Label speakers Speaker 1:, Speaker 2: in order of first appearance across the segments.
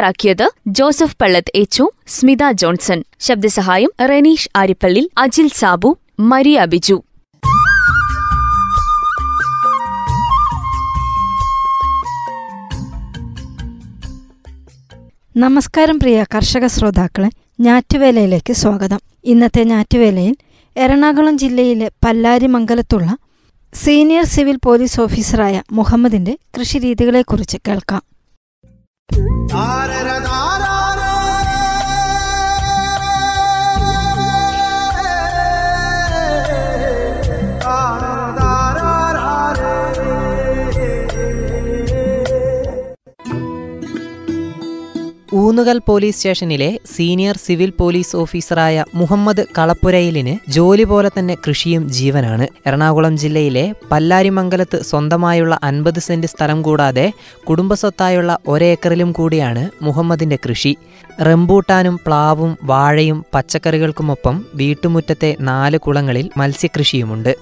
Speaker 1: തയ്യാറാക്കിയത് ജോസഫ് പള്ളത്ത് എച്ചു സ്മിത ജോൺസൺ. ശബ്ദസഹായം റെനീഷ് ആരിപ്പള്ളി അജിൽ സാബു മരിയ ബിജു.
Speaker 2: നമസ്കാരം പ്രിയ കർഷക ശ്രോതാക്കളെ ഞാറ്റുവേലയിലേക്ക് സ്വാഗതം. ഇന്നത്തെ ഞാറ്റുവേലയിൽ എറണാകുളം ജില്ലയിലെ പല്ലാരിമംഗലത്തുള്ള സീനിയർ സിവിൽ പോലീസ് ഓഫീസറായ മുഹമ്മദിന്റെ കൃഷിരീതികളെക്കുറിച്ച് കേൾക്കാം.
Speaker 3: தாரரதா ഊന്നുകൽ പോലീസ് സ്റ്റേഷനിലെ സീനിയർ സിവിൽ പോലീസ് ഓഫീസറായ മുഹമ്മദ് കളപ്പുരയിലിന് ജോലി പോലെ തന്നെ കൃഷിയും ജീവനാണ്. എറണാകുളം ജില്ലയിലെ പല്ലാരിമംഗലത്ത് സ്വന്തമായുള്ള അൻപത് സെന്റ് സ്ഥലം കൂടാതെ കുടുംബസ്വത്തായുള്ള ഒരേക്കറിലും കൂടിയാണ് മുഹമ്മദിന്റെ കൃഷി. റംബൂട്ടാനും പ്ലാവും വാഴയും പച്ചക്കറികൾക്കുമൊപ്പം വീട്ടുമുറ്റത്തെ നാല് കുളങ്ങളിൽ മത്സ്യകൃഷിയുമുണ്ട്.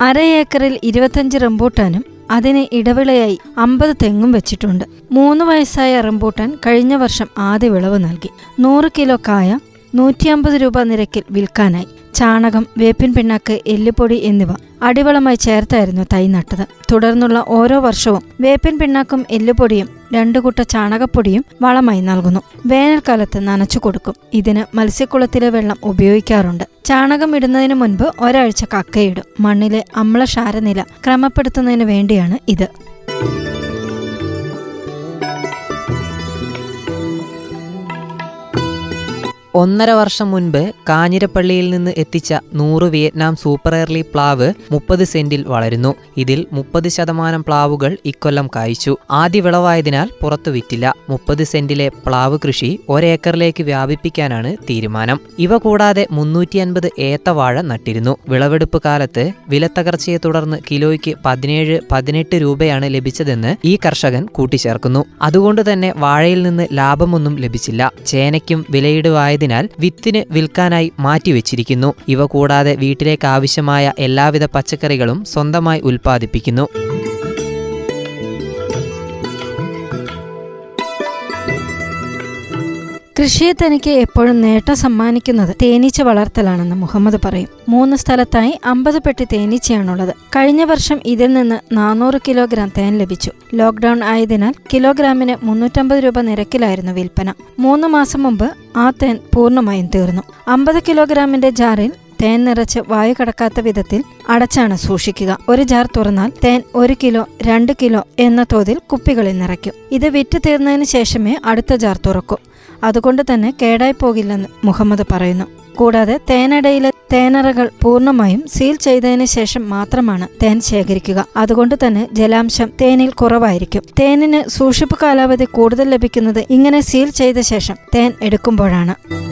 Speaker 2: അര ഏക്കറിൽ ഇരുപത്തഞ്ച് റംബൂട്ടാനും അതിന് ഇടവിളയായി അമ്പത് തെങ്ങും വെച്ചിട്ടുണ്ട്. മൂന്ന് വയസ്സായ റംബൂട്ടാൻ കഴിഞ്ഞ വർഷം ആദ്യ വിളവ് നൽകി. നൂറ് കിലോ കായ നൂറ്റിയമ്പത് രൂപ നിരക്കിൽ വിൽക്കാനായി. ചാണകം വേപ്പിൻ പിണ്ണാക്ക് എല്ലുപൊടി എന്നിവ അടിവളമായി ചേർത്തായിരുന്നു തൈ നട്ടത്. തുടർന്നുള്ള ഓരോ വർഷവും വേപ്പിൻ പിണ്ണാക്കും എല്ലുപൊടിയും രണ്ടു കുട്ട ചാണകപ്പൊടിയും വളമായി നൽകുന്നു. വേനൽക്കാലത്ത് നനച്ചു കൊടുക്കും. ഇതിന് മത്സ്യക്കുളത്തിലെ വെള്ളം ഉപയോഗിക്കാറുണ്ട്. ചാണകം ഇടുന്നതിന് മുൻപ് ഒരാഴ്ച കക്കയിടും. മണ്ണിലെ അമ്ലക്ഷാരനില ക്രമപ്പെടുത്തുന്നതിന് വേണ്ടിയാണ് ഇത്.
Speaker 3: ഒന്നര വർഷം മുൻപ് കാഞ്ഞിരപ്പള്ളിയിൽ നിന്ന് എത്തിച്ച നൂറ് വിയറ്റ്നാം സൂപ്പർ എയർലി പ്ലാവ് മുപ്പത് സെന്റിൽ വളരുന്നു. ഇതിൽ മുപ്പത് ശതമാനം പ്ലാവുകൾ ഇക്കൊല്ലം കായ്ച്ചു. ആദ്യ വിളവായതിനാൽ പുറത്തു വിറ്റില്ല. മുപ്പത് സെന്റിലെ പ്ലാവ് കൃഷി ഒരേക്കറിലേക്ക് വ്യാപിപ്പിക്കാനാണ് തീരുമാനം. ഇവ കൂടാതെ മുന്നൂറ്റി അൻപത് ഏത്തവാഴ നട്ടിരുന്നു. വിളവെടുപ്പ് കാലത്ത് വിലത്തകർച്ചയെ തുടർന്ന് കിലോയ്ക്ക് പതിനേഴ് പതിനെട്ട് രൂപയാണ് ലഭിച്ചതെന്ന് ഈ കർഷകൻ കൂട്ടിച്ചേർക്കുന്നു. അതുകൊണ്ട് തന്നെ വാഴയിൽ നിന്ന് ലാഭമൊന്നും ലഭിച്ചില്ല. ചേനയ്ക്കും വിലയിടുവായതിനാൽ വിത്തിന് വിൽക്കാനായി മാറ്റിവെച്ചിരിക്കുന്നു. ഇവ കൂടാതെ വീട്ടിലേക്ക് ആവശ്യമായ എല്ലാവിധ പച്ചക്കറികളും സ്വന്തമായി ഉൽപ്പാദിപ്പിക്കുന്നു.
Speaker 2: കൃഷിയെ തനിക്ക് എപ്പോഴും നേട്ടം സമ്മാനിക്കുന്നത് തേനീച്ച വളർത്തലാണെന്ന് മുഹമ്മദ് പറയും. മൂന്ന് സ്ഥലത്തായി അമ്പത് പെട്ടി തേനീച്ചയാണുള്ളത്. കഴിഞ്ഞ വർഷം ഇതിൽ നിന്ന് നാനൂറ് കിലോഗ്രാം തേൻ ലഭിച്ചു. ലോക്ക്ഡൌൺ ആയതിനാൽ കിലോഗ്രാമിന് മുന്നൂറ്റമ്പത് രൂപ നിരക്കിലായിരുന്നു വിൽപ്പന. മൂന്ന് മാസം മുമ്പ് ആ തേൻ പൂർണമായും തീർന്നു. അമ്പത് കിലോഗ്രാമിന്റെ ജാറിൽ തേൻ നിറച്ച് വായു കടക്കാത്ത വിധത്തിൽ അടച്ചാണ് സൂക്ഷിക്കുക. ഒരു ജാർ തുറന്നാൽ തേൻ ഒരു കിലോ രണ്ട് കിലോ എന്ന തോതിൽ കുപ്പികളിൽ നിറയ്ക്കും. ഇത് വിറ്റ് തീർന്നതിന് ശേഷമേ അടുത്ത ജാർ തുറക്കൂ. അതുകൊണ്ട് തന്നെ കേടായി പോകില്ലെന്ന് മുഹമ്മദ് പറയുന്നു. കൂടാതെ തേനടയിലെ തേനറകൾ പൂർണമായും സീൽ ചെയ്തതിന് ശേഷം മാത്രമാണ് തേൻ ശേഖരിക്കുക. അതുകൊണ്ട് തന്നെ ജലാംശം തേനിൽ കുറവായിരിക്കും. തേനിന് സൂക്ഷിപ്പ് കാലാവധി കൂടുതൽ ലഭിക്കുന്നത് ഇങ്ങനെ സീൽ ചെയ്ത ശേഷം തേൻ എടുക്കുമ്പോഴാണ്.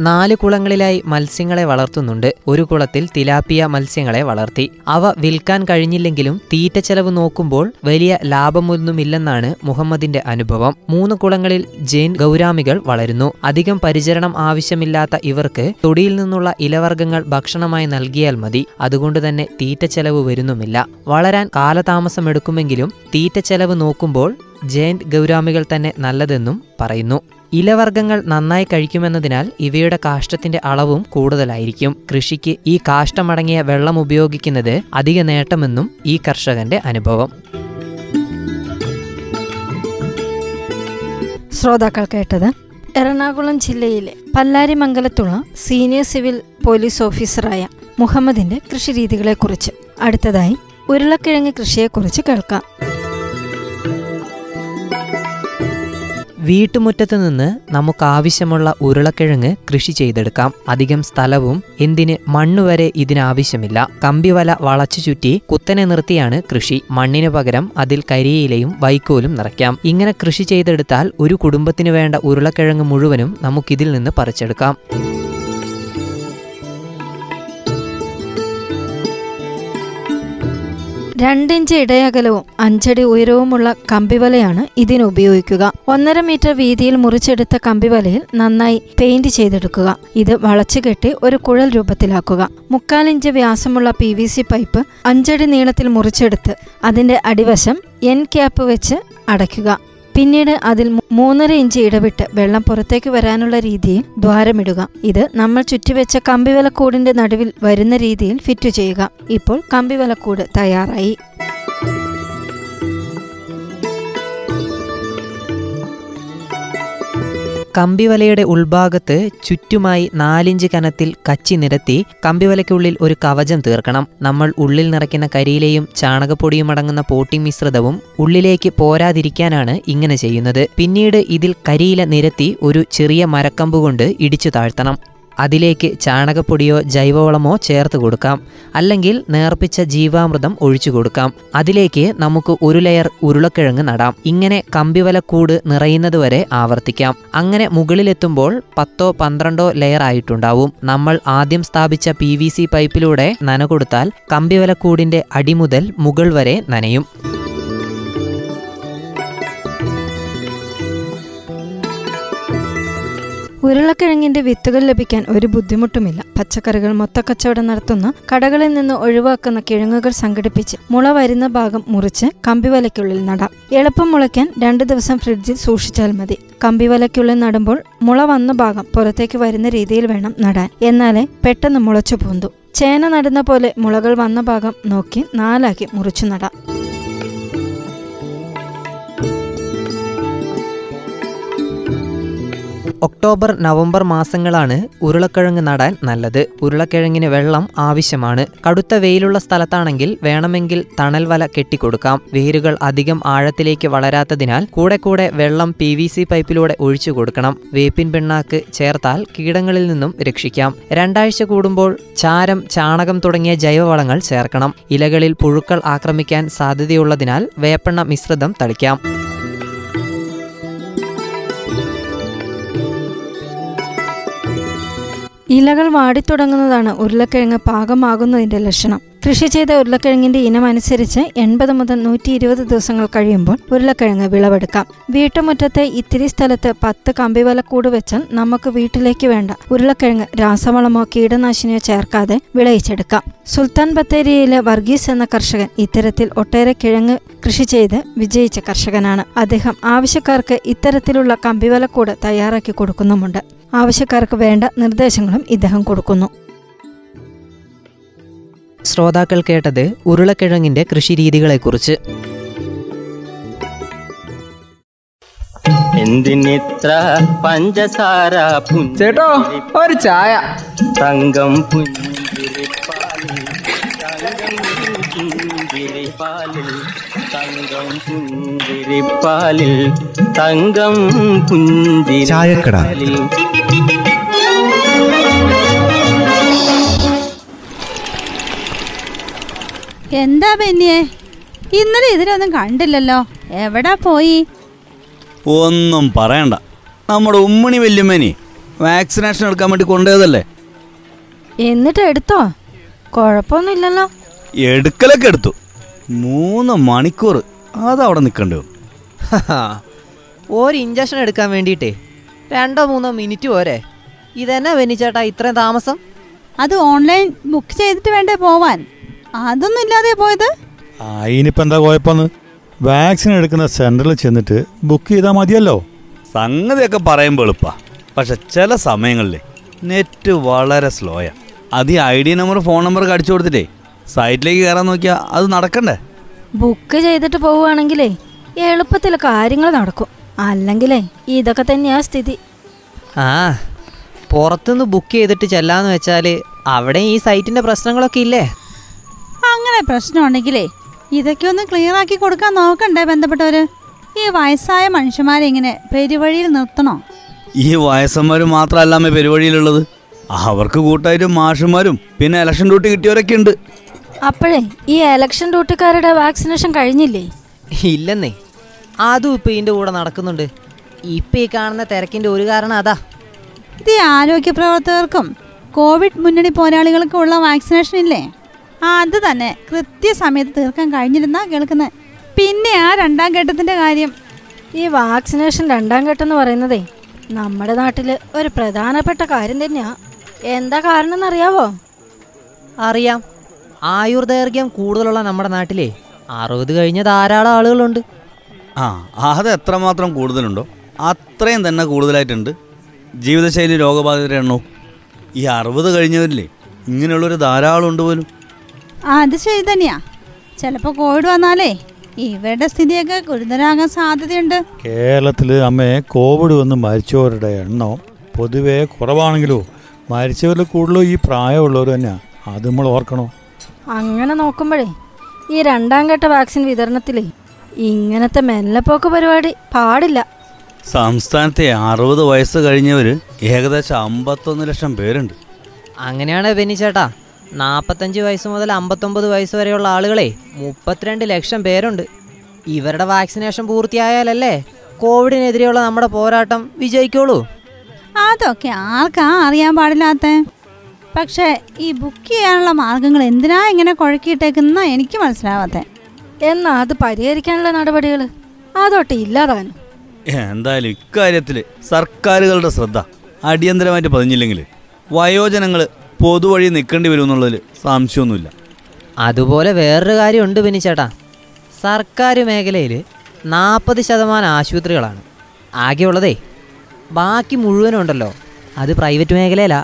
Speaker 3: നാല് കുളങ്ങളിലായി മത്സ്യങ്ങളെ വളർത്തുന്നുണ്ട്. ഒരു കുളത്തിൽ തിലാപ്പിയ മത്സ്യങ്ങളെ വളർത്തി. അവ വിൽക്കാൻ കഴിഞ്ഞില്ലെങ്കിലും തീറ്റ ചെലവ് നോക്കുമ്പോൾ വലിയ ലാഭമൊന്നുമില്ലെന്നാണ് മുഹമ്മദിന്റെ അനുഭവം. മൂന്ന് കുളങ്ങളിൽ ജെയിൻ ഗൗരാമികൾ വളരുന്നു. അധികം പരിചരണം ആവശ്യമില്ലാത്ത ഇവർക്ക് തൊടിയിൽ നിന്നുള്ള ഇലവർഗങ്ങൾ ഭക്ഷണമായി നൽകിയാൽ മതി. അതുകൊണ്ട് തന്നെ തീറ്റ ചെലവ് വരുന്നുമില്ല. വളരാൻ കാലതാമസമെടുക്കുമെങ്കിലും തീറ്റ ചെലവ് നോക്കുമ്പോൾ ജയന്റ് ഗൗരാമികൾ തന്നെ നല്ലതെന്നും പറയുന്നു. ഇലവർഗങ്ങൾ നന്നായി കഴിക്കുമെന്നതിനാൽ ഇവയുടെ കാഷ്ടത്തിന്റെ അളവും കൂടുതലായിരിക്കും. കൃഷിക്ക് ഈ കാഷ്ടമടങ്ങിയ വെള്ളം ഉപയോഗിക്കുന്നത് അധിക നേട്ടമെന്നും ഈ കർഷകന്റെ അനുഭവം.
Speaker 2: ശ്രോതാക്കൾ കേട്ടത് എറണാകുളം ജില്ലയിലെ പല്ലാരിമംഗലത്തുള്ള സീനിയർ സിവിൽ പോലീസ് ഓഫീസറായ മുഹമ്മദിന്റെ കൃഷിരീതികളെക്കുറിച്ച്. അടുത്തതായി ഉരുളക്കിഴങ്ങ് കൃഷിയെക്കുറിച്ച് കേൾക്കാം.
Speaker 3: വീട്ടുമുറ്റത്ത് നിന്ന് നമുക്ക് ആവശ്യമുള്ള ഉരുളക്കിഴങ്ങ് കൃഷി ചെയ്തെടുക്കാം. അധികം സ്ഥലവും എന്തിന് മണ്ണുവരെ ഇതിനാവശ്യമില്ല. കമ്പിവല വളച്ചു ചുറ്റി കുത്തനെ നിർത്തിയാണ് കൃഷി. മണ്ണിന് പകരം അതിൽ കരിയിലയും വൈക്കോലും നിറയ്ക്കാം. ഇങ്ങനെ കൃഷി ചെയ്തെടുത്താൽ ഒരു കുടുംബത്തിന് വേണ്ട ഉരുളക്കിഴങ്ങ് മുഴുവനും നമുക്കിതിൽ നിന്ന് പറിച്ചെടുക്കാം.
Speaker 2: രണ്ടിഞ്ച് ഇടയകലവും അഞ്ചടി ഉയരവുമുള്ള കമ്പിവലയാണ് ഇതിന് ഉപയോഗിക്കുക. ഒന്നര മീറ്റർ വീതിയിൽ മുറിച്ചെടുത്ത കമ്പിവലയിൽ നന്നായി പെയിന്റ് ചെയ്തെടുക്കുക. ഇത് വളച്ചുകെട്ടി ഒരു കുഴൽ രൂപത്തിലാക്കുക. മുക്കാലിഞ്ച് വ്യാസമുള്ള പി വി സി പൈപ്പ് അഞ്ചടി നീളത്തിൽ മുറിച്ചെടുത്ത് അതിന്റെ അടിവശം എൻ ക്യാപ്പ് വെച്ച് അടയ്ക്കുക. പിന്നീട് അതിൽ മൂന്നര ഇഞ്ച് ഇടവിട്ട് വെള്ളം പുറത്തേക്ക് വരാനുള്ള രീതിയിൽ ദ്വാരമിടുക. ഇത് നമ്മൾ ചുറ്റിവെച്ച കമ്പിവലക്കൂടിന്റെ നടുവിൽ വരുന്ന രീതിയിൽ ഫിറ്റ് ചെയ്യുക. ഇപ്പോൾ കമ്പിവലക്കൂട് തയ്യാറായി.
Speaker 3: കമ്പിവലയുടെ ഉൾഭാഗത്ത് ചുറ്റുമായി നാലിഞ്ച് കനത്തിൽ കച്ചി നിരത്തി കമ്പിവലയ്ക്കുള്ളിൽ ഒരു കവചം തീർക്കണം. നമ്മൾ ഉള്ളിൽ നിറയ്ക്കുന്ന കരിയിലെയും ചാണകപ്പൊടിയും അടങ്ങുന്ന പോട്ടിംഗ് മിശ്രിതവും ഉള്ളിലേക്ക് പോരാതിരിക്കാനാണ് ഇങ്ങനെ ചെയ്യുന്നത്. പിന്നീട് ഇതിൽ കരിയില നിരത്തി ഒരു ചെറിയ മരക്കമ്പ് കൊണ്ട് ഇടിച്ചു താഴ്ത്തണം. അതിലേക്ക് ചാണകപ്പൊടിയോ ജൈവവളമോ ചേർത്ത് കൊടുക്കാം. അല്ലെങ്കിൽ നേർപ്പിച്ച ജീവാമൃതം ഒഴിച്ചു കൊടുക്കാം. അതിലേക്ക് നമുക്ക് ഒരു ലെയർ ഉരുളക്കിഴങ്ങ് നടാം. ഇങ്ങനെ കമ്പിവലക്കൂട് നിറയുന്നതുവരെ ആവർത്തിക്കാം. അങ്ങനെ മുകളിലെത്തുമ്പോൾ പത്തോ പന്ത്രണ്ടോ ലെയർ ആയിട്ടുണ്ടാവും. നമ്മൾ ആദ്യം സ്ഥാപിച്ച പി പൈപ്പിലൂടെ നന കൊടുത്താൽ കമ്പിവലക്കൂടിന്റെ അടിമുതൽ മുകൾ വരെ നനയും.
Speaker 2: ഉരുളക്കിഴങ്ങിന്റെ വിത്തുകൾ ലഭിക്കാൻ ഒരു ബുദ്ധിമുട്ടുമില്ല. പച്ചക്കറികൾ മൊത്തക്കച്ചവടം നടത്തുന്ന കടകളിൽ നിന്ന് ഒഴിവാക്കുന്ന കിഴങ്ങുകൾ സംഘടിപ്പിച്ച് മുള വരുന്ന ഭാഗം മുറിച്ച് കമ്പിവലയ്ക്കുള്ളിൽ നടാം. എളുപ്പം മുളയ്ക്കാൻ രണ്ട് ദിവസം ഫ്രിഡ്ജിൽ സൂക്ഷിച്ചാൽ മതി. കമ്പിവലയ്ക്കുള്ളിൽ നടുമ്പോൾ മുള വന്ന ഭാഗം പുറത്തേക്ക് വരുന്ന രീതിയിൽ വേണം നടാൻ. എന്നാലേ പെട്ടെന്ന് മുളച്ചു പൂന്തു. ചേന നടുന്ന പോലെ മുളകൾ വന്ന ഭാഗം നോക്കി നാലാക്കി മുറിച്ചു നടാം.
Speaker 3: ഒക്ടോബർ നവംബർ മാസങ്ങളാണ് ഉരുളക്കിഴങ്ങ് നടാൻ നല്ലത്. ഉരുളക്കിഴങ്ങിന് വെള്ളം ആവശ്യമാണ്. കടുത്ത വെയിലുള്ള സ്ഥലത്താണെങ്കിൽ വേണമെങ്കിൽ തണൽ വല കെട്ടിക്കൊടുക്കാം. വേരുകൾ അധികം ആഴത്തിലേക്ക് വളരാത്തതിനാൽ കൂടെ കൂടെ വെള്ളം പി വി സി പൈപ്പിലൂടെ ഒഴിച്ചു കൊടുക്കണം. വേപ്പിൻ പിണ്ണാക്ക് ചേർത്താൽ കീടങ്ങളിൽ നിന്നും രക്ഷിക്കാം. രണ്ടാഴ്ച കൂടുമ്പോൾ ചാരം ചാണകം തുടങ്ങിയ ജൈവവളങ്ങൾ ചേർക്കണം. ഇലകളിൽ പുഴുക്കൾ ആക്രമിക്കാൻ സാധ്യതയുള്ളതിനാൽ വേപ്പെണ്ണ മിശ്രിതം തളിക്കാം.
Speaker 2: ഇലകൾ വാടിത്തുടങ്ങുന്നതാണ് ഉരുളക്കിഴങ്ങ് പാകമാകുന്നതിന്റെ ലക്ഷണം. കൃഷി ചെയ്ത ഉരുളക്കിഴങ്ങിന്റെ ഇനം അനുസരിച്ച് എൺപത് മുതൽ നൂറ്റി ഇരുപത് ദിവസങ്ങൾ കഴിയുമ്പോൾ ഉരുളക്കിഴങ്ങ് വിളവെടുക്കാം. വീട്ടുമുറ്റത്തെ ഇത്തിരി സ്ഥലത്ത് പത്ത് കമ്പിവലക്കൂട് വെച്ചാൽ നമുക്ക് വീട്ടിലേക്ക് വേണ്ട ഉരുളക്കിഴങ്ങ് രാസവളമോ കീടനാശിനിയോ ചേർക്കാതെ വിളയിച്ചെടുക്കാം. സുൽത്താൻ ബത്തേരിയിലെ വർഗീസ് എന്ന കർഷകൻ ഇത്തരത്തിൽ ഒട്ടേറെ കിഴങ്ങ് കൃഷി ചെയ്ത് വിജയിച്ച കർഷകനാണ്. അദ്ദേഹം ആവശ്യക്കാർക്ക് ഇത്തരത്തിലുള്ള കമ്പിവലക്കൂട് തയ്യാറാക്കി കൊടുക്കുന്നുമുണ്ട്. ആവശ്യക്കാർക്ക് വേണ്ട നിർദ്ദേശങ്ങളും ഇദ്ദേഹം കൊടുക്കുന്നു.
Speaker 3: ശ്രോതാക്കൾ കേട്ടത് ഉരുളക്കിഴങ്ങിന്റെ കൃഷിരീതികളെക്കുറിച്ച്.
Speaker 4: എന്തിനിത്ര പഞ്ചസാര
Speaker 5: ചേട്ടോ ഒരു ചായ.
Speaker 4: തങ്കം പുഞ്ചിരിപ്പാലിൽ തങ്കം പുഞ്ചിരിപ്പാലിൽ തങ്കം പുഞ്ചിരിപ്പാലിൽ തങ്കം
Speaker 6: ചായക്കട.
Speaker 4: പുഞ്ചിരിപ്പാലിൽ
Speaker 7: എന്താ ബെന്നിയെ? ഇന്നലെ ഇതിലൊന്നും കണ്ടില്ലല്ലോ. എവിടാ പോയി?
Speaker 8: ഒന്നും പറയണ്ട. നമ്മുടെ ഉമ്മണി വല്യമ്മനി വാക്സിനേഷൻ എടുക്കാൻ വേണ്ടി കൊണ്ടുപോയതല്ലേ?
Speaker 2: എന്നിട്ട് എടുത്തോ? കുഴപ്പമൊന്നുമില്ലല്ലോ.
Speaker 8: എടുക്കലൊക്കെ എടുത്തു. മൂന്ന് മണിക്കൂർ അതവിടെ അവിടെ വന്നു
Speaker 3: ഒരു ഇഞ്ചക്ഷൻ എടുക്കാൻ വേണ്ടിയിട്ടേ. രണ്ടോ മൂന്നോ മിനിറ്റ് പോരെ. ഇതെന്നാ വെനിച്ചേട്ടാ ഇത്രയും താമസം?
Speaker 7: അത് ഓൺലൈൻ ബുക്ക് ചെയ്തിട്ട് വേണ്ടേ പോവാൻ? അതൊന്നും ഇല്ലാതെ പോയത്?
Speaker 9: അതിനിപ്പോ എന്താ പോയപ്പോന്ന് വാക്സിൻ എടുക്കുന്ന സെന്ററിൽ ചെന്നിട്ട് ബുക്ക് ചെയ്താൽ മതിയല്ലോ.
Speaker 8: സംഗതിയൊക്കെ പറയുമ്പോൾ എളുപ്പാ. പക്ഷെ ചില സമയങ്ങളിൽ നെറ്റ് വളരെ സ്ലോയാ. അത് ഈ I D number phone number അടിച്ചു കൊടുത്തിട്ടേ സൈറ്റിലേക്ക് കയറാൻ നോക്കിയാ അത് നടക്കണ്ടേ?
Speaker 2: ബുക്ക് ചെയ്തിട്ട് പോവുകയാണെങ്കിലേ എളുപ്പത്തിൽ കാര്യങ്ങൾ നടക്കും. അല്ലെങ്കിലേ ഇതൊക്കെ തന്നെയാ സ്ഥിതി.
Speaker 3: ആ പുറത്തുനിന്ന് ബുക്ക് ചെയ്തിട്ട് ചെല്ലാന്ന് വെച്ചാൽ അവിടെ ഈ സൈറ്റിന്റെ പ്രശ്നങ്ങളൊക്കെ ഇല്ലേ?
Speaker 7: അങ്ങനെ പ്രശ്നമുണ്ടെങ്കിലേ ഇതൊക്കെ ഒന്ന് ക്ലിയർ ആക്കി കൊടുക്കാൻ നോക്കണ്ടേ ബന്ധപ്പെട്ടവര്? ഈ വയസ്സായ മനുഷ്യന്മാരെ ഇങ്ങനെ പെരുവഴിയിൽ നിർത്തണോ?
Speaker 8: ഈ വയസ്സന്മാർ മാത്രമല്ലാമേ പെരുവഴിയിലുള്ളത്. അവർക്ക് കൂട്ടായിട്ടും മാഷന്മാരും പിന്നെ ഇലക്ഷൻ ഡ്യൂട്ടി കിട്ടിയവരൊക്കെ ഉണ്ട്.
Speaker 2: അപ്പോഴേ ഈ എലക്ഷൻ ഡ്യൂട്ടിക്കാരുടെ വാക്സിനേഷൻ കഴിഞ്ഞില്ലേ?
Speaker 3: ഇല്ലെന്നേ. അതും ഇപ്പൊ ഇതിന്റെ കൂടെ നടക്കുന്നുണ്ട്. ഇപ്പൊ ഈ കാണുന്ന തിരക്കിന്റെ ഒരു കാരണം അതാ.
Speaker 7: ഇത് ഈ ആരോഗ്യ പ്രവർത്തകർക്കും കോവിഡ് മുന്നണി പോരാളികൾക്കും ഉള്ള വാക്സിനേഷൻ ഇല്ലേ? ആ അത് തന്നെ. കൃത്യസമയത്ത് തീർക്കാൻ കഴിഞ്ഞിരുന്നാ കേൾക്കുന്നത് പിന്നെ ആ രണ്ടാം ഘട്ടത്തിന്റെ കാര്യം.
Speaker 2: ഈ വാക്സിനേഷൻ രണ്ടാം ഘട്ടം എന്ന് പറയുന്നതേ നമ്മുടെ നാട്ടിൽ ഒരു പ്രധാനപ്പെട്ട കാര്യം തന്നെയാ. എന്താ കാരണം എന്നറിയാവോ
Speaker 3: അറിയാം. ആയുർദൈർഘ്യം കൂടുതലുള്ള നമ്മുടെ നാട്ടിലെ അറുപത് കഴിഞ്ഞ ധാരാളം ആളുകളുണ്ട്.
Speaker 8: ആ അത് എത്രമാത്രം കൂടുതലുണ്ടോ അത്രയും തന്നെ കൂടുതലായിട്ടുണ്ട്. ജീവിതശൈലി രോഗബാധിതരുടെ എണ്ണോ ഈ അറുപത് കഴിഞ്ഞവരില്ലേ ഇങ്ങനെയുള്ളൊരു ധാരാളം ഉണ്ട് പോലും.
Speaker 7: ആ അത് ശരി തന്നെയാ. ചിലപ്പോൾ കോവിഡ് വന്നാലേ ഇവരുടെ സ്ഥിതിയൊക്കെ ഗുരുതരാകാൻ സാധ്യതയുണ്ട്.
Speaker 9: കേരളത്തിൽ അമ്മേ കോവിഡ് വന്ന് മരിച്ചവരുടെ എണ്ണം പൊതുവേ കുറവാണെങ്കിലോ മരിച്ചവരിൽ കൂടുതലും ഈ പ്രായമുള്ളവർ തന്നെയാണ് അത് നമ്മൾ ഓർക്കണോ.
Speaker 2: അങ്ങനെ നോക്കുമ്പോഴേ ഈ രണ്ടാം ഘട്ട വാക്സിൻ വിതരണത്തിലേ ഇങ്ങനത്തെ മെല്ലപ്പോക്ക് പരിപാടി പാടില്ല.
Speaker 8: സംസ്ഥാനത്തെ അറുപത് വയസ്സ് കഴിഞ്ഞവർ ഏകദേശം അമ്പത്തൊന്ന് ലക്ഷം പേരുണ്ട്.
Speaker 3: അങ്ങനെയാണ് ബെന്നി ചേട്ടാ നാൽപ്പത്തഞ്ച് വയസ്സ് മുതൽ അമ്പത്തൊമ്പത് വയസ്സ് വരെയുള്ള ആളുകളെ മുപ്പത്തിരണ്ട് ലക്ഷം പേരുണ്ട്. ഇവരുടെ വാക്സിനേഷൻ പൂർത്തിയായാലല്ലേ കോവിഡിനെതിരെയുള്ള നമ്മുടെ പോരാട്ടം വിജയിക്കുള്ളൂ.
Speaker 7: അതൊക്കെ ആർക്കാ അറിയാൻ പാടില്ലാത്ത പക്ഷേ ഈ ബുക്ക് ചെയ്യാനുള്ള മാർഗങ്ങൾ എന്തിനാ ഇങ്ങനെ കുഴക്കിയിട്ടേക്കുന്ന എനിക്ക് മനസ്സിലാവാത്തെ.
Speaker 2: എന്നാ അത് പരിഹരിക്കാനുള്ള നടപടികൾ അതൊട്ട് ഇല്ലാതാനും.
Speaker 8: എന്തായാലും ഇക്കാര്യത്തിൽ സർക്കാരുകളുടെ ശ്രദ്ധ അടിയന്തരമായിട്ട് പതിഞ്ഞില്ലെങ്കിൽ വയോജനങ്ങൾ പൊതുവഴി നിൽക്കേണ്ടി വരും എന്നുള്ളതിൽ സംശയമൊന്നുമില്ല.
Speaker 3: അതുപോലെ വേറൊരു കാര്യമുണ്ട് പിന്നെ ചേട്ടാ. സർക്കാർ മേഖലയിൽ നാൽപ്പത് ശതമാനം ആശുപത്രികളാണ്. ആകെയുള്ളതേ ബാക്കി മുഴുവനും ഉണ്ടല്ലോ അത് പ്രൈവറ്റ് മേഖലയിലാ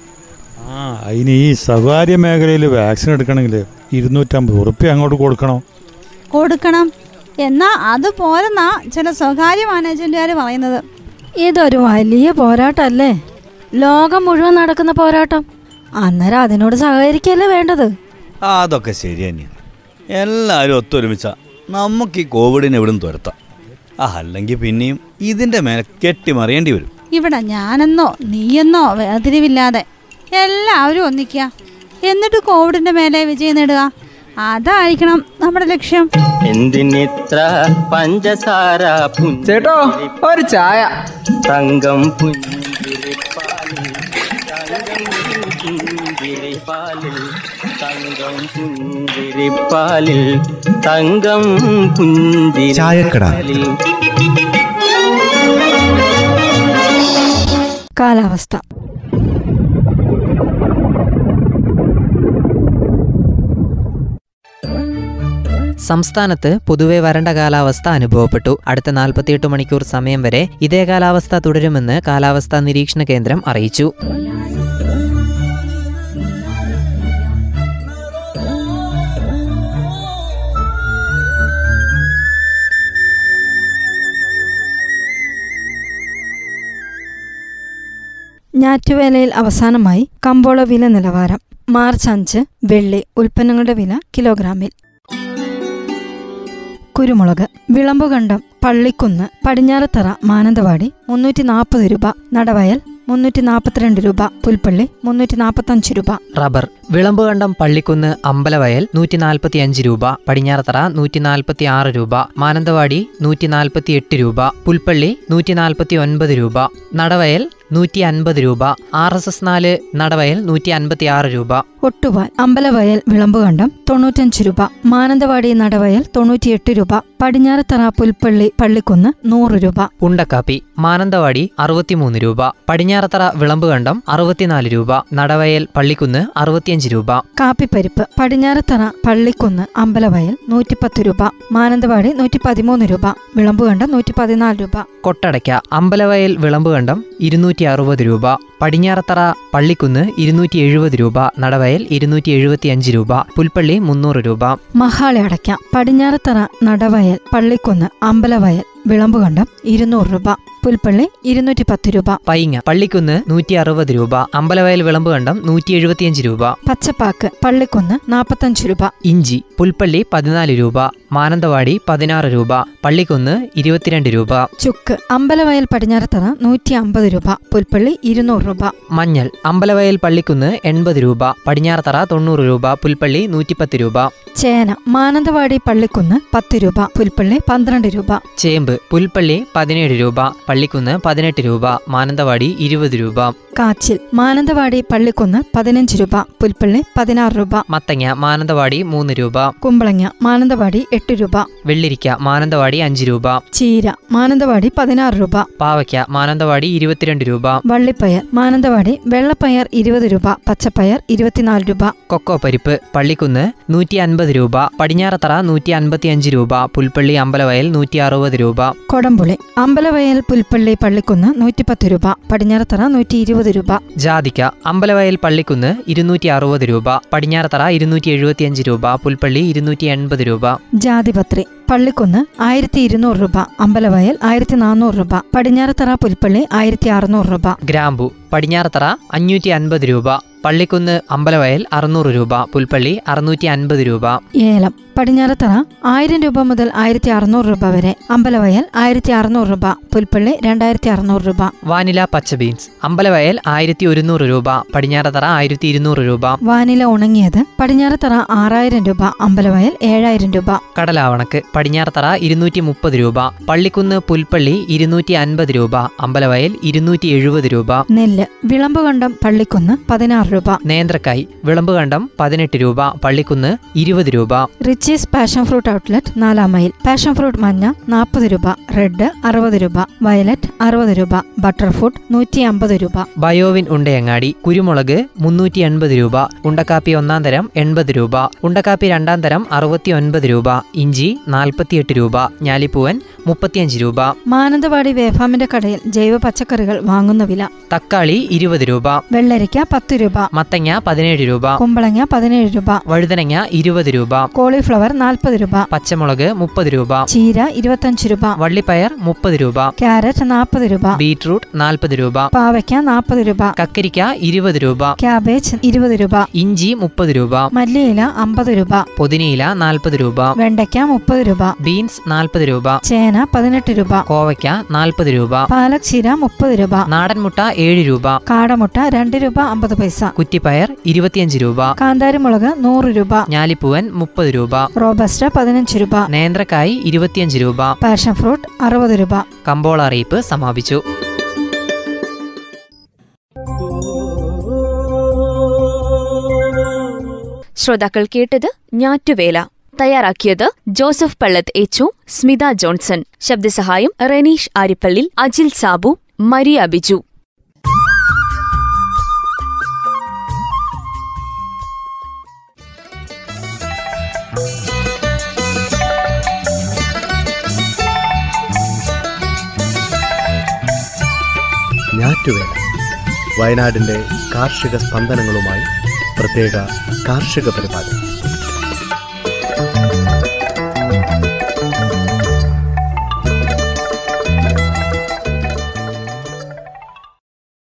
Speaker 9: ആ അതിന് ഈ സ്വകാര്യ മേഖലയിൽ വാക്സിൻ എടുക്കണമെങ്കിൽ ഇരുന്നൂറ്റമ്പത് ഉറുപ്പ്യ അങ്ങോട്ട് കൊടുക്കണം.
Speaker 7: കൊടുക്കണം. എന്നാ അത് പോരെന്നാ ചില സ്വകാര്യ മാനേജ്മെന്റുകാർ പറയുന്നത്.
Speaker 2: ഇതൊരു വലിയ പോരാട്ടമല്ലേ ലോകം മുഴുവൻ നടക്കുന്ന പോരാട്ടം. അന്നേരം അതിനോട് സഹകരിക്കല്ലേ വേണ്ടത്?
Speaker 8: ആ അതൊക്കെ ശരി തന്നെയാണ് എല്ലാവരും ഒത്തൊരുമിച്ച നമുക്ക് ഈ കോവിഡിനെ എവിടുന്ന് തുരത്താം. ആ അല്ലെങ്കിൽ പിന്നെയും ഇതിന്റെ മേലെ കെട്ടിമറിയേണ്ടി വരും.
Speaker 7: ഇവിടെ ഞാനെന്നോ നീയെന്നോ വേർതിരിവില്ലാതെ എല്ലാവരും ഒന്നിക്കുക. എന്നിട്ട് കോവിഡിന്റെ മേലെ വിജയം നേടുക. അതായിരിക്കണം നമ്മുടെ ലക്ഷ്യം.
Speaker 4: എന്തിനിത്ര പഞ്ചസാര
Speaker 5: ചേട്ടോ ഒരു ചായ.
Speaker 4: തങ്കം പുഞ്ചിരിപ്പാലിൽ തങ്കം പുഞ്ചിരിപ്പാലിൽ തങ്കം പുഞ്ചിരിപ്പാലിൽ. പുഞ്ചിരിപ്പാലിൽ
Speaker 2: കാലാവസ്ഥ.
Speaker 3: സംസ്ഥാനത്ത് പൊതുവെ വരണ്ട കാലാവസ്ഥ അനുഭവപ്പെട്ടു. അടുത്ത നാൽപ്പത്തിയെട്ട് മണിക്കൂർ സമയം വരെ ഇതേ കാലാവസ്ഥ തുടരുമെന്ന് കാലാവസ്ഥാ നിരീക്ഷണ കേന്ദ്രം അറിയിച്ചു.
Speaker 2: ഞാറ്റുവേലയിൽ അവസാനമായി കമ്പോള വില നിലവാരം. മാർച്ച് അഞ്ച് വെള്ളി ഉൽപ്പന്നങ്ങളുടെ വില കിലോഗ്രാമിൽ. കുരുമുളക് വിളമ്പുകണ്ടം പള്ളിക്കുന്ന് പടിഞ്ഞാറത്തറ മാനന്തവാടി മുന്നൂറ്റി നാൽപ്പത് രൂപ നടവയൽ മുന്നൂറ്റി നാൽപ്പത്തിരണ്ട് രൂപ പുൽപ്പള്ളി മുന്നൂറ്റി നാൽപ്പത്തഞ്ച് രൂപ.
Speaker 3: റബ്ബർ വിളമ്പുകണ്ടം പള്ളിക്കുന്ന് അമ്പലവയൽ നൂറ്റി നാൽപ്പത്തി അഞ്ച് രൂപ പടിഞ്ഞാറത്തറ നൂറ്റി നാൽപ്പത്തി ആറ് രൂപ മാനന്തവാടി നൂറ്റി നാൽപ്പത്തി എട്ട് രൂപ പുൽപ്പള്ളി നൂറ്റി നാൽപ്പത്തി ഒൻപത് രൂപ നടവയൽ നൂറ്റി അൻപത് രൂപ ആർ എസ് എസ് നാല് നടവയൽ നൂറ്റി അൻപത്തി ആറ് രൂപ.
Speaker 2: ഒട്ടുപാൽ അമ്പലവയൽ വിളമ്പുകണ്ടം തൊണ്ണൂറ്റഞ്ച് രൂപ. മാനന്തവാടി നടവയൽ തൊണ്ണൂറ്റിയെട്ട് രൂപ. പടിഞ്ഞാറത്തറ പുൽപ്പള്ളി പള്ളിക്കുന്ന് നൂറ് രൂപ.
Speaker 3: ഉണ്ടക്കാപ്പി മാനന്തവാടി അറുപത്തിമൂന്ന് രൂപ. പടിഞ്ഞാറത്തറ വിളമ്പുകണ്ടം അറുപത്തിനാല് രൂപ. നടവയൽ പള്ളിക്കുന്ന് അറുപത്തിയഞ്ച് രൂപ.
Speaker 2: കാപ്പിപ്പരിപ്പ് പടിഞ്ഞാറത്തറ പള്ളിക്കുന്ന് അമ്പലവയൽ നൂറ്റിപ്പത്ത് രൂപ. മാനന്തവാടി നൂറ്റി പതിമൂന്ന് രൂപ. വിളമ്പുകണ്ടം നൂറ്റി പതിനാല് രൂപ.
Speaker 3: കൊട്ടടയ്ക്ക അമ്പലവയൽ വിളമ്പുകണ്ടം ഇരുന്നൂറ്റി അറുപത് രൂപ. പടിഞ്ഞാറത്തറ പള്ളിക്കുന്ന് ഇരുന്നൂറ്റി എഴുപത് രൂപ. നടവയൽ ഇരുന്നൂറ്റി എഴുപത്തി അഞ്ച് രൂപ പുൽപ്പള്ളി മുന്നൂറ് രൂപ.
Speaker 2: മഹാളി അടയ്ക്ക. പടിഞ്ഞാറത്തറ നടവയൽ പള്ളിക്കുന്ന് അമ്പലവയൽ വിളമ്പുകണ്ടം ഇരുന്നൂറ് രൂപ. പുൽപ്പള്ളി ഇരുന്നൂറ്റി പത്ത് രൂപ.
Speaker 3: പൈങ്ങ പള്ളിക്കുന്ന് നൂറ്റി അറുപത് രൂപ. അമ്പലവയൽ വിളമ്പ് കണ്ടം നൂറ്റി എഴുപത്തിയഞ്ച് രൂപ.
Speaker 2: പച്ചപ്പാക്ക് പള്ളിക്കുന്ന് നാൽപ്പത്തഞ്ച് രൂപ.
Speaker 3: ഇഞ്ചി പുൽപ്പള്ളി പതിനാല് രൂപ. മാനന്തവാടി പതിനാറ് രൂപ. പള്ളിക്കുന്ന് ഇരുപത്തിരണ്ട് രൂപ.
Speaker 2: ചുക്ക് അമ്പലവയൽ പടിഞ്ഞാറത്തറ നൂറ്റി അമ്പത് രൂപ. പുൽപ്പള്ളി ഇരുന്നൂറ് രൂപ.
Speaker 3: മഞ്ഞൾ അമ്പലവയൽ പള്ളിക്കുന്ന് എൺപത് രൂപ. പടിഞ്ഞാറത്തറ തൊണ്ണൂറ് രൂപ. പുൽപ്പള്ളി നൂറ്റിപ്പത്ത് രൂപ.
Speaker 2: ചേന മാനന്തവാടി പള്ളിക്കുന്ന് പത്ത് രൂപ. പുൽപ്പള്ളി പന്ത്രണ്ട് രൂപ.
Speaker 3: ചേമ്പ് പുൽപ്പള്ളി പതിനേഴ് രൂപ. പള്ളിക്കുന്ന് പതിനെട്ട് രൂപ മാനന്തവാടി ഇരുപത് രൂപ.
Speaker 2: കാച്ചിൽ മാനന്തവാടി പള്ളിക്കുന്ന് പതിനഞ്ച് രൂപ പുൽപ്പള്ളി പതിനാറ് രൂപ.
Speaker 3: മത്തങ്ങ മാനന്തവാടി മൂന്ന് രൂപ.
Speaker 2: കുമ്പളങ്ങ മാനന്തവാടി എട്ട് രൂപ.
Speaker 3: വെള്ളിരിക്ക മാനന്തവാടി അഞ്ച് രൂപ.
Speaker 2: ചീര മാനന്തവാടി പതിനാറ് രൂപ.
Speaker 3: പാവയ്ക്ക മാനന്തവാടി ഇരുപത്തിരണ്ട് രൂപ.
Speaker 2: വള്ളിപ്പയർ മാനന്തവാടി വെള്ളപ്പയർ ഇരുപത് രൂപ. പച്ചപ്പയർ ഇരുപത്തിനാല് രൂപ.
Speaker 3: കൊക്കോ പരിപ്പ് പള്ളിക്കുന്ന് നൂറ്റി അൻപത് രൂപ. പടിഞ്ഞാറത്തറ നൂറ്റി അൻപത്തി അഞ്ച് രൂപ. പുൽപ്പള്ളി അമ്പലവയൽ നൂറ്റി അറുപത് രൂപ.
Speaker 2: കൊടംപുളി അമ്പലവയൽ പുൽപ്പള്ളി പള്ളിക്കുന്ന് നൂറ്റിപ്പത്ത് രൂപ പടിഞ്ഞാറത്തറ നൂറ്റി ഇരുപത് രൂപ.
Speaker 3: ജാതിക്ക അമ്പലവയൽ പള്ളിക്കുന്ന് ഇരുന്നൂറ്റി അറുപത് രൂപ പടിഞ്ഞാറത്തറ ഇരുന്നൂറ്റി എഴുപത്തിയഞ്ച് രൂപ പുൽപ്പള്ളി ഇരുന്നൂറ്റി എൺപത് രൂപ.
Speaker 2: ജാതിപത്രി. പള്ളിക്കുന്ന് ആയിരത്തി ഇരുന്നൂറ് രൂപ അമ്പലവയൽ ആയിരത്തി നാനൂറ് രൂപ പടിഞ്ഞാറത്തറ പുൽപ്പള്ളി ആയിരത്തി അറുന്നൂറ് രൂപ.
Speaker 3: ഗ്രാമ്പു പടിഞ്ഞാറത്തറ അഞ്ഞൂറ്റി അൻപത് രൂപ പള്ളിക്കുന്ന് അമ്പലവയൽ അറുന്നൂറ് രൂപ പുൽപ്പള്ളി അറുന്നൂറ്റി അൻപത് രൂപ.
Speaker 2: ഏലം പടിഞ്ഞാറത്തറ ആയിരം രൂപ മുതൽ ആയിരത്തി അറുന്നൂറ് രൂപ വരെ അമ്പലവയൽ ആയിരത്തി അറുന്നൂറ് രൂപ പുൽപ്പള്ളി രണ്ടായിരത്തി അറുന്നൂറ് രൂപ.
Speaker 3: വാനില പച്ച ബീൻസ് അമ്പലവയൽ ആയിരത്തി ഒരുന്നൂറ് രൂപ പടിഞ്ഞാറത്തറ ആയിരത്തി ഇരുന്നൂറ് രൂപ.
Speaker 2: വാനില ഉണങ്ങിയത് പടിഞ്ഞാറത്തറ ആറായിരം രൂപ അമ്പലവയൽ ഏഴായിരം രൂപ.
Speaker 3: കടലാവണക്ക് പടിഞ്ഞാറത്തറ ഇരുന്നൂറ്റി മുപ്പത് രൂപ പള്ളിക്കുന്ന് പുൽപ്പള്ളി ഇരുന്നൂറ്റി അൻപത് രൂപ അമ്പലവയൽ ഇരുന്നൂറ്റി എഴുപത് രൂപ.
Speaker 2: നെല്ല് വിളമ്പുകണ്ടം പള്ളിക്കുന്ന് പതിനാറ് രൂപ.
Speaker 3: നേന്ത്രക്കായ് വിളമ്പുകണ്ടം പതിനെട്ട് രൂപ പള്ളിക്കുന്ന് ഇരുപത് രൂപ.
Speaker 2: റിച്ചീസ് പാഷൻ ഫ്രൂട്ട് ഔട്ട്ലെറ്റ് നാലാം മൈൽ പാഷൻ ഫ്രൂട്ട് മഞ്ഞ നാൽപ്പത് രൂപ റെഡ് അറുപത് രൂപ വയലറ്റ് അറുപത് രൂപ ബട്ടർ ഫ്രൂട്ട് നൂറ്റി അമ്പത് രൂപ.
Speaker 3: ബയോവിൻ ഉണ്ടയങ്ങാടി കുരുമുളക് മുന്നൂറ്റി എൺപത് രൂപ ഉണ്ടക്കാപ്പി ഒന്നാം തരം എൺപത് രൂപ ഉണ്ടക്കാപ്പി രണ്ടാം തരം അറുപത്തി ഒൻപത് രൂപ ഇഞ്ചി നാൽപ്പത്തിയെട്ട് രൂപ ഞാലിപ്പൂവൻ മുപ്പത്തിയഞ്ച് രൂപ.
Speaker 2: മാനന്തവാടി വേഫാമിന്റെ കടയിൽ ജൈവ പച്ചക്കറികൾ വാങ്ങുന്ന വില.
Speaker 3: തക്കാളി ഇരുപത് രൂപ.
Speaker 2: വെള്ളരിക്ക പത്ത് രൂപ.
Speaker 3: മത്തങ്ങ പതിനേഴ് രൂപ.
Speaker 2: കുമ്പളങ്ങ പതിനേഴ് രൂപ.
Speaker 3: വഴുതനങ്ങ ഇരുപത് രൂപ.
Speaker 2: കോളിഫ്ലവർ നാൽപ്പത് രൂപ.
Speaker 3: പച്ചമുളക് മുപ്പത് രൂപ.
Speaker 2: ചീര ഇരുപത്തഞ്ച് രൂപ.
Speaker 3: വള്ളിപ്പയർ മുപ്പത് രൂപ.
Speaker 2: ക്യാരറ്റ് നാൽപ്പത് രൂപ.
Speaker 3: ബീറ്റ്റൂട്ട് നാൽപ്പത് രൂപ.
Speaker 2: പാവയ്ക്ക നാൽപ്പത് രൂപ.
Speaker 3: കക്കരിക്ക ഇരുപത് രൂപ.
Speaker 2: ക്യാബേജ് ഇരുപത് രൂപ.
Speaker 3: ഇഞ്ചി മുപ്പത് രൂപ.
Speaker 2: മല്ലിയില അമ്പത് രൂപ.
Speaker 3: പുതിനയില നാൽപ്പത് രൂപ.
Speaker 2: വെണ്ടയ്ക്ക മുപ്പത് രൂപ.
Speaker 3: ബീൻസ് നാൽപ്പത് രൂപ.
Speaker 2: ചേന പതിനെട്ട് രൂപ.
Speaker 3: കോവയ്ക്ക നാൽപ്പത് രൂപ.
Speaker 2: പാലക് ചീര മുപ്പത് രൂപ.
Speaker 3: നാടൻ മുട്ട ഏഴ് രൂപ.
Speaker 2: കാടമുട്ട രണ്ട് രൂപ അമ്പത് പൈസ.
Speaker 3: കുറ്റിപ്പയർ ഇരുപത്തിയഞ്ച് രൂപ.
Speaker 2: കാന്താരിമുളക് നൂറ് രൂപ.
Speaker 3: ഞാലിപ്പൂവൻ മുപ്പത് രൂപ.
Speaker 2: റോബസ്റ്റ പതിനഞ്ച് രൂപ.
Speaker 3: നേന്ത്രക്കായ് ഇരുപത്തിയഞ്ച് രൂപ.
Speaker 2: പാഷൻ ഫ്രൂട്ട് അറുപത് രൂപ.
Speaker 3: കമ്പോള അറിയിപ്പ് സമാപിച്ചു.
Speaker 1: ശ്രോതാക്കൾ കേട്ടത് ഞാറ്റുവേല. തയ്യാറാക്കിയത് ജോസഫ് പള്ളത്ത് എച്ചു സ്മിത ജോൺസൺ. ശബ്ദസഹായം റെനീഷ് ആരിപ്പള്ളി അജിൽ സാബു മരിയ ബിജു.
Speaker 6: വയനാടിന്റെ കാർഷിക സ്പന്ദനങ്ങളുമായി പ്രത്യേക കാർഷിക പരിപാടി.